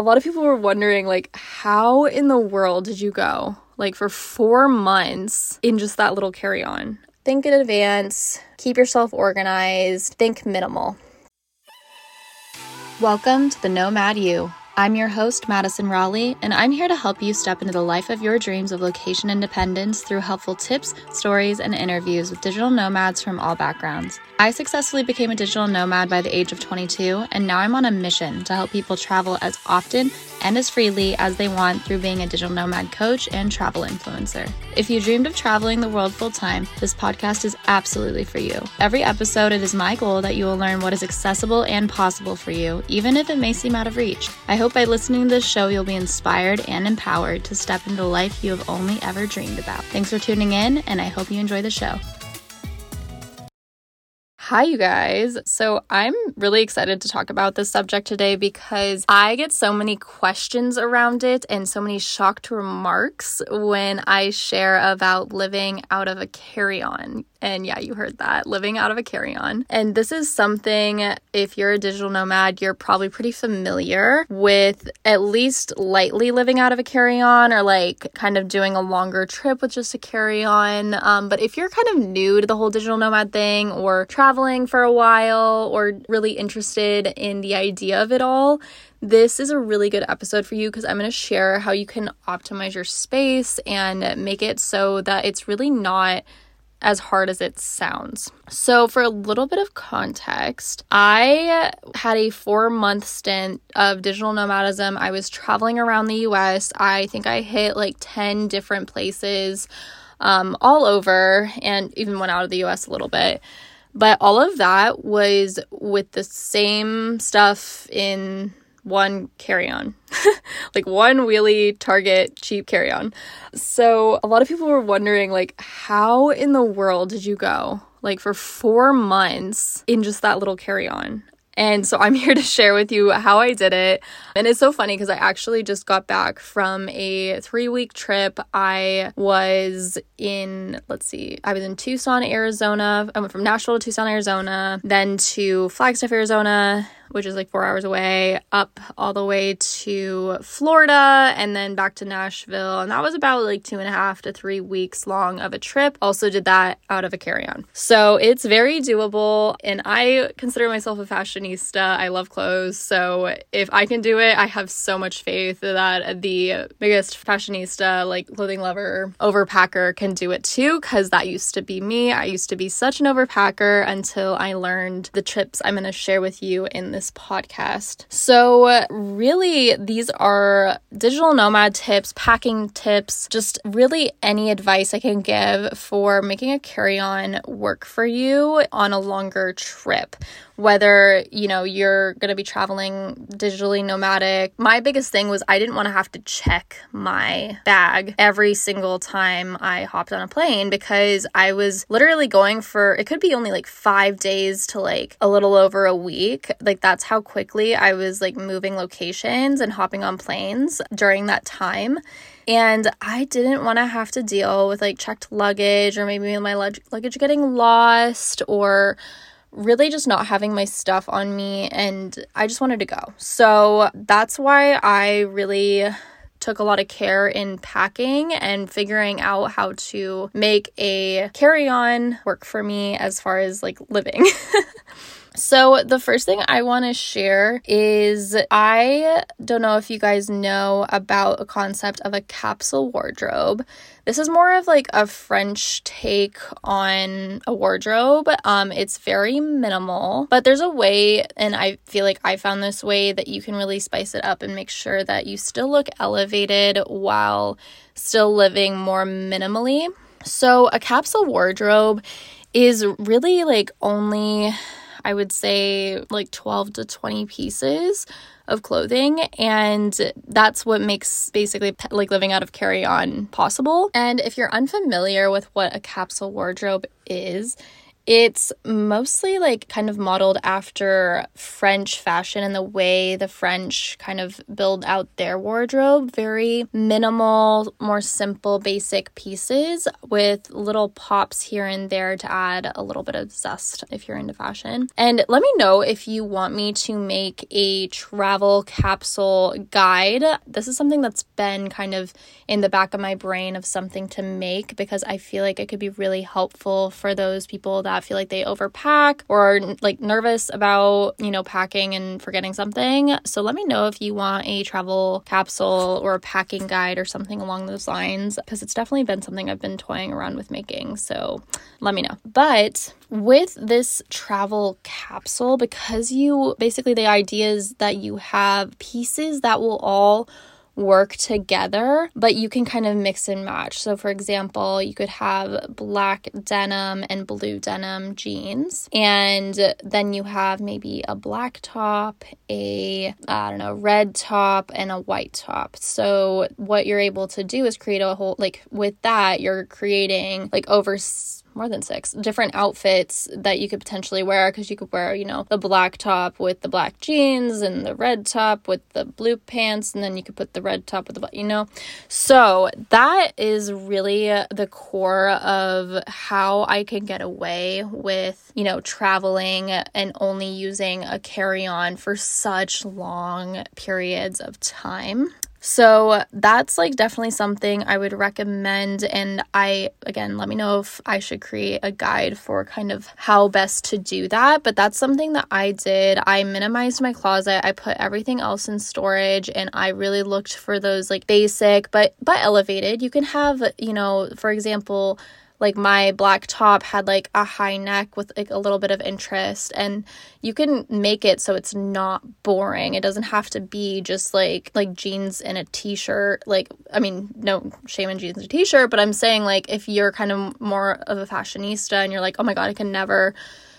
a lot of people were wondering, like, how in the world did you go? Like, for four months in just that little carry on. Think in advance, keep yourself organized, think minimal. Welcome to the Nomad You. I'm your host, Madison Rolley, and I'm here to help you step into the life of your dreams of location independence through helpful tips, stories, and interviews with digital nomads from all backgrounds. I successfully became a digital nomad by the age of 22, and now I'm on a mission to help people travel as often and as freely as they want through being a digital nomad coach and travel influencer. If you dreamed of traveling the world full time, this podcast is absolutely for you. Every episode, it is my goal that you will learn what is accessible and possible for you, even if it may seem out of reach. I hope by listening to this show, you'll be inspired and empowered to step into the life you have only ever dreamed about. Thanks for tuning in, and I hope you enjoy the show. Hi, you guys. So, I'm really excited to talk about this subject today because I get so many questions around it and so many shocked remarks when I share about living out of a carry on. And yeah, you heard that living out of a carry on. And this is something, if you're a digital nomad, you're probably pretty familiar with at least lightly living out of a carry on or like kind of doing a longer trip with just a carry on. Um, but if you're kind of new to the whole digital nomad thing or traveling for a while or really interested in the idea of it all, this is a really good episode for you because I'm going to share how you can optimize your space and make it so that it's really not as hard as it sounds. So, for a little bit of context, I had a four month stint of digital nomadism. I was traveling around the US. I think I hit like 10 different places um, all over and even went out of the US a little bit. But all of that was with the same stuff in one carry on, like one wheelie Target cheap carry on. So a lot of people were wondering, like, how in the world did you go? Like for four months in just that little carry on. And so I'm here to share with you how I did it. And it's so funny because I actually just got back from a three week trip. I was in, let's see, I was in Tucson, Arizona. I went from Nashville to Tucson, Arizona, then to Flagstaff, Arizona, which is like four hours away, up all the way to Florida and then back to Nashville. And that was about like two and a half to three weeks long of a trip. Also, did that out of a carry on. So it's very doable. And I consider myself a fashionista. I love clothes. So if I can do it, I have so much faith that the biggest fashionista, like clothing lover, overpacker can do it too, because that used to be me. I used to be such an overpacker until I learned the trips I'm going to share with you in this this podcast. So, really, these are digital nomad tips, packing tips, just really any advice I can give for making a carry on work for you on a longer trip whether you know you're going to be traveling digitally nomadic. My biggest thing was i didn't want to have to check my bag every single time i hopped on a plane because i was literally going for it could be only like 5 days to like a little over a week. Like that's how quickly i was like moving locations and hopping on planes during that time. And I didn't want to have to deal with like checked luggage or maybe my luggage getting lost or really just not having my stuff on me and I just wanted to go. So that's why I really took a lot of care in packing and figuring out how to make a carry on work for me as far as like living. So, the first thing I want to share is I don't know if you guys know about a concept of a capsule wardrobe. This is more of like a French take on a wardrobe. Um, it's very minimal, but there's a way, and I feel like I found this way that you can really spice it up and make sure that you still look elevated while still living more minimally. So, a capsule wardrobe is really like only I would say like 12 to 20 pieces of clothing and that's what makes basically like living out of carry on possible. And if you're unfamiliar with what a capsule wardrobe is, It's mostly like kind of modeled after French fashion and the way the French kind of build out their wardrobe. Very minimal, more simple, basic pieces with little pops here and there to add a little bit of zest if you're into fashion. And let me know if you want me to make a travel capsule guide. This is something that's been kind of in the back of my brain of something to make because I feel like it could be really helpful for those people that feel like they overpack or like nervous about, you know, packing and forgetting something. So let me know if you want a travel capsule or a packing guide or something along those lines because it's definitely been something I've been toying around with making. So let me know. But with this travel capsule, because you basically the idea is that you have pieces that will all work together, but you can kind of mix and match. So, for example, you could have black denim and blue denim jeans, and then you have maybe a black top, a I don't know, red top, and a white top. So, what you're able to do is create a whole like with that, you're creating like over more than six different outfits that you could potentially wear because you could wear, you know, the black top with the black jeans and the red top with the blue pants, and then you could put the red top with the, you know. So that is really the core of how I can get away with, you know, traveling and only using a carry on for such long periods of time. So that's like definitely something I would recommend. And I, again, let me know if I should create a guide for kind of how best to do that. But that's something that I did. I minimized my closet, I put everything else in storage, and I really looked for those like basic but but elevated. You can have, you know, for example, like my black top had like a high neck with like a little bit of interest and you can make it so it's not boring. It doesn't have to be just like like jeans and a t-shirt like i mean no shame in jeans and a t-shirt but i'm saying like if you're kind of more of a fashionista and you're like oh my god i can never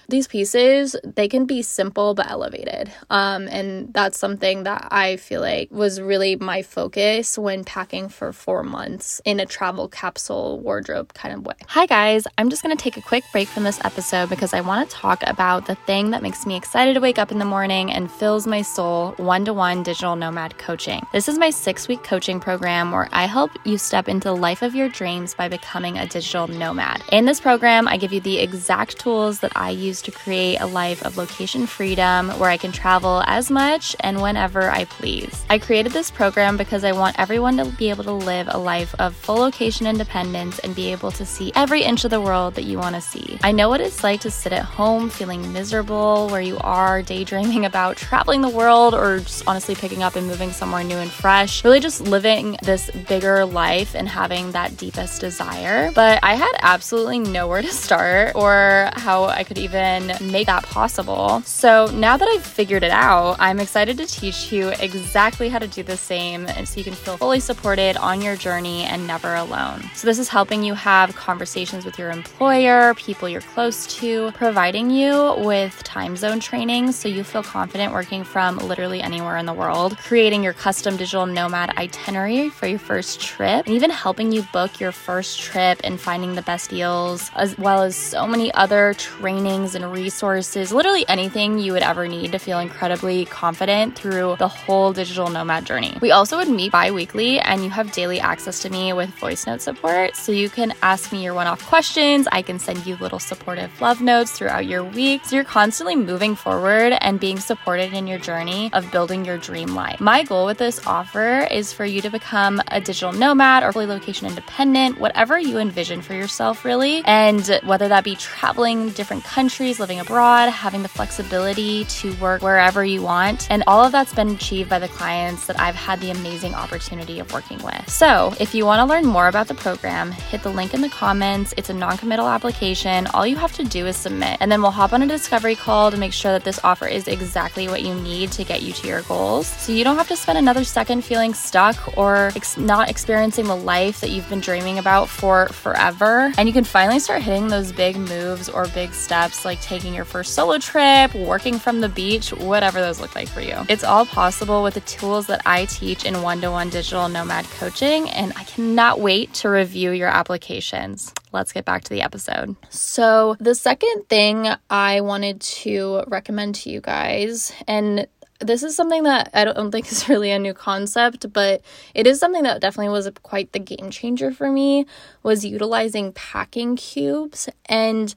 these pieces they can be simple but elevated. Um, and that's something that i feel like was really my focus when packing for four months in a travel capsule wardrobe kind of way. Hi guys. I'm just going to take a quick break from this episode because i want to talk about the thing that makes me excited to wake up in the morning and fills my soul one-to-one digital nomad coaching. This is my six week coaching program where i help you step into the life of your dreams by becoming a digital nomad. In this program i give you the exact tools that i use to create a life of location freedom where I can travel as much and whenever I please. I created this program because I want everyone to be able to live a life of full location independence and be able to see every inch of the world that you want to see. I know what it's like to sit at home feeling miserable where you are daydreaming about traveling the world or just honestly picking up and moving somewhere new and fresh, really just living this bigger life and having that deepest desire. But I had absolutely nowhere to start or how I could even make that possible. So now that I've figured it out, I'm excited to teach you exactly how to do the same so you can feel fully supported on your journey and never alone. So this is helping you have conversations with your employer, people you're close to, providing you with time zone training so you feel confident working from literally anywhere in the world, creating your custom digital nomad itinerary for your first trip, and even helping you book your first trip and finding the best deals, as well as so many other trainings and resources, literally anything you would ever need to feel incredibly confident through the whole digital nomad journey. We also would meet bi weekly, and you have daily access to me with voice note support. So you can ask me your one off questions. I can send you little supportive love notes throughout your week. So you're constantly moving forward and being supported in your journey of building your dream life. My goal with this offer is for you to become a digital nomad or fully location independent, whatever you envision for yourself, really. And whether that be traveling different countries, living abroad, having the flexibility to work wherever you want. And all of that's been achieved by the clients that I've had the amazing opportunity of working with. So, if you want to learn more about the program, hit the link in the comments. It's a non committal application. All you have to do is submit, and then we'll hop on a discovery call to make sure that this offer is exactly what you need to get you to your goals. So, you don't have to spend another second feeling stuck or ex- not experiencing the life that you've been dreaming about for forever. And you can finally start hitting those big moves or big steps like taking your first solo trip, working from the beach, whatever those look like for you. It's all possible with the tools that I teach in one to one digital nomad coaching, and I cannot wait to review your applications. Let's get back to the episode. So, the second thing I wanted to recommend to you guys, and this is something that I don't think is really a new concept, but it is something that definitely was quite the game changer for me was utilizing packing cubes and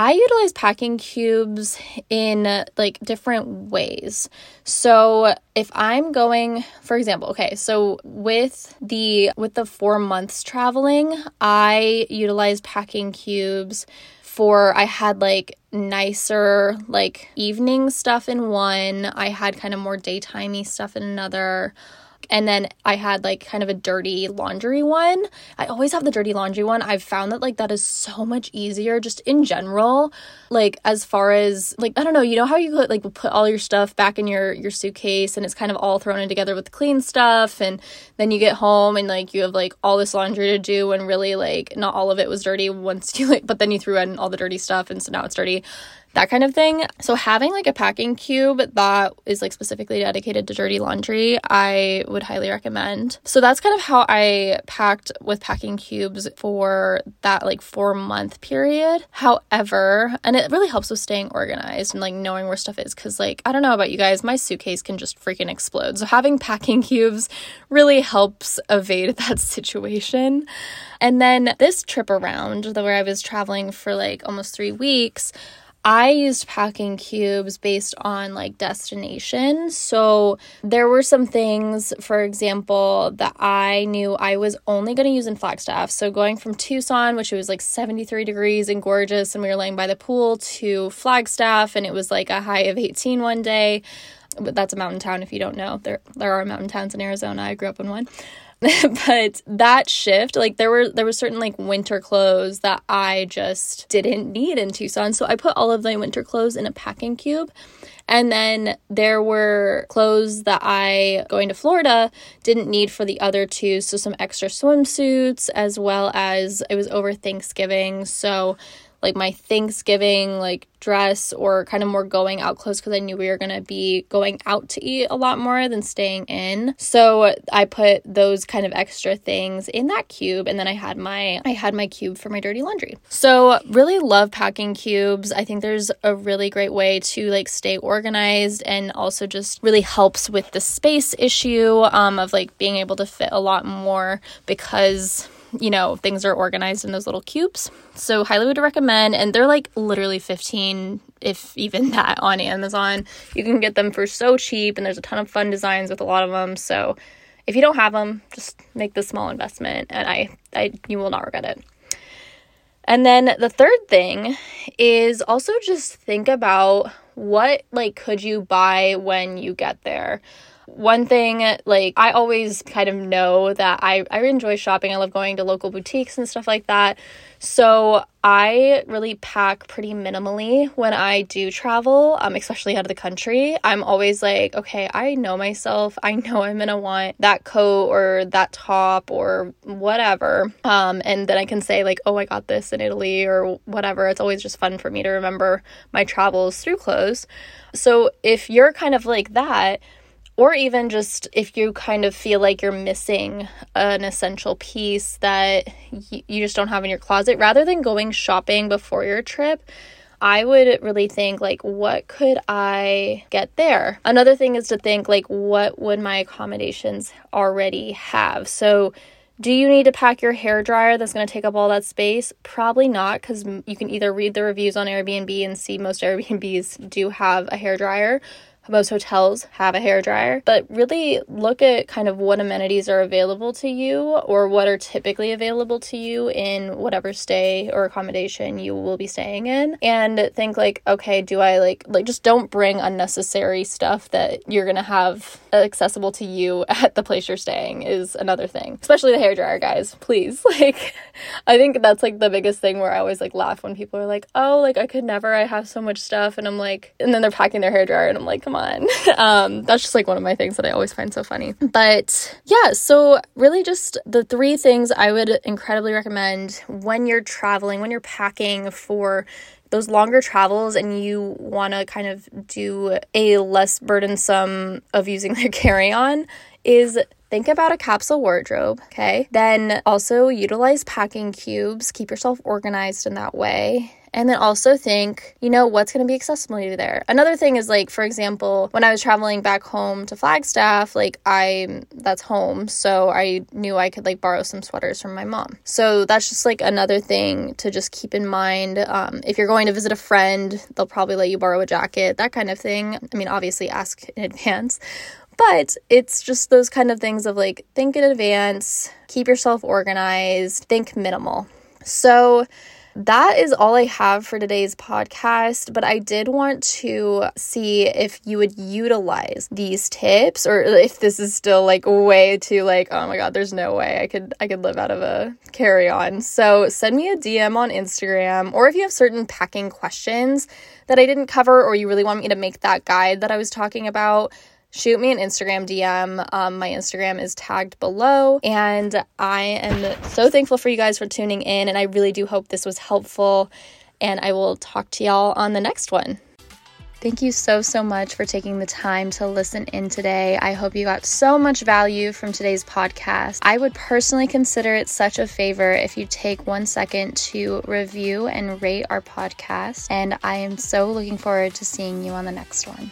I utilize packing cubes in like different ways. So if I'm going, for example, okay, so with the with the 4 months traveling, I utilize packing cubes for I had like nicer like evening stuff in one. I had kind of more daytimey stuff in another. And then I had like kind of a dirty laundry one. I always have the dirty laundry one. I've found that like that is so much easier just in general. Like as far as like I don't know, you know how you like put all your stuff back in your your suitcase and it's kind of all thrown in together with clean stuff and then you get home and like you have like all this laundry to do and really like not all of it was dirty once you like but then you threw in all the dirty stuff and so now it's dirty that kind of thing. So having like a packing cube that is like specifically dedicated to dirty laundry, I would highly recommend. So that's kind of how I packed with packing cubes for that like 4 month period. However, and it really helps with staying organized and like knowing where stuff is cuz like I don't know about you guys, my suitcase can just freaking explode. So having packing cubes really helps evade that situation. And then this trip around, the where I was traveling for like almost 3 weeks, I used packing cubes based on like destination. So there were some things, for example, that I knew I was only going to use in Flagstaff. So going from Tucson, which it was like 73 degrees and gorgeous, and we were laying by the pool, to Flagstaff, and it was like a high of 18 one day. That's a mountain town if you don't know. There there are mountain towns in Arizona. I grew up in one. but that shift like there were there were certain like winter clothes that i just didn't need in tucson so i put all of my winter clothes in a packing cube and then there were clothes that i going to florida didn't need for the other two so some extra swimsuits as well as it was over thanksgiving so like my Thanksgiving like dress or kind of more going out clothes because I knew we were gonna be going out to eat a lot more than staying in. So I put those kind of extra things in that cube and then I had my I had my cube for my dirty laundry. So really love packing cubes. I think there's a really great way to like stay organized and also just really helps with the space issue um, of like being able to fit a lot more because you know, things are organized in those little cubes. So, highly would recommend. And they're like literally 15, if even that, on Amazon. You can get them for so cheap, and there's a ton of fun designs with a lot of them. So, if you don't have them, just make the small investment, and I, I, you will not regret it. And then the third thing is also just think about what like could you buy when you get there one thing like i always kind of know that i i enjoy shopping. I love going to local boutiques and stuff like that. So i really pack pretty minimally when i do travel um especially out of the country. I'm always like okay i know myself. I know i'm gonna want that coat or that top or whatever. Um and then i can say like oh i got this in italy or whatever. It's always just fun for me to remember my travels through clothes. So if you're kind of like that or even just if you kind of feel like you're missing an essential piece that you just don't have in your closet, rather than going shopping before your trip, I would really think like what could I get there? Another thing is to think like what would my accommodations already have? So do you need to pack your hair dryer that's going to take up all that space? Probably not because you can either read the reviews on Airbnb and see most Airbnbs do have a hair dryer most hotels have a hair dryer, but really look at kind of what amenities are available to you or what are typically available to you in whatever stay or accommodation you will be staying in and think like, okay, do I like like just don't bring unnecessary stuff that you're going to have accessible to you at the place you're staying is another thing. Especially the hair dryer, guys. Please. Like I think that's like the biggest thing where I always like laugh when people are like, "Oh, like I could never. I have so much stuff." And I'm like, and then they're packing their hair dryer and I'm like, "Come on." um, that's just like one of my things that I always find so funny. But yeah, so really just the three things I would incredibly recommend when you're traveling, when you're packing for those longer travels and you want to kind of do a less burdensome of using their carry on is think about a capsule wardrobe, okay? Then also utilize packing cubes, keep yourself organized in that way. And then also think, you know, what's going to be accessible to there. Another thing is like, for example, when I was traveling back home to Flagstaff, like I, that's home. So I knew I could like borrow some sweaters from my mom. So that's just like another thing to just keep in mind. Um, if you're going to visit a friend, they'll probably let you borrow a jacket, that kind of thing. I mean, obviously ask in advance. But it's just those kind of things of like think in advance, keep yourself organized, think minimal. So, that is all I have for today's podcast, but I did want to see if you would utilize these tips or if this is still like way too like, oh my god, there's no way I could I could live out of a carry-on. So send me a DM on Instagram or if you have certain packing questions that I didn't cover or you really want me to make that guide that I was talking about, shoot me an Instagram DM. Um, my Instagram is tagged below. And I am so thankful for you guys for tuning in. And I really do hope this was helpful. And I will talk to y'all on the next one. Thank you so, so much for taking the time to listen in today. I hope you got so much value from today's podcast. I would personally consider it such a favor if you take one second to review and rate our podcast. And I am so looking forward to seeing you on the next one.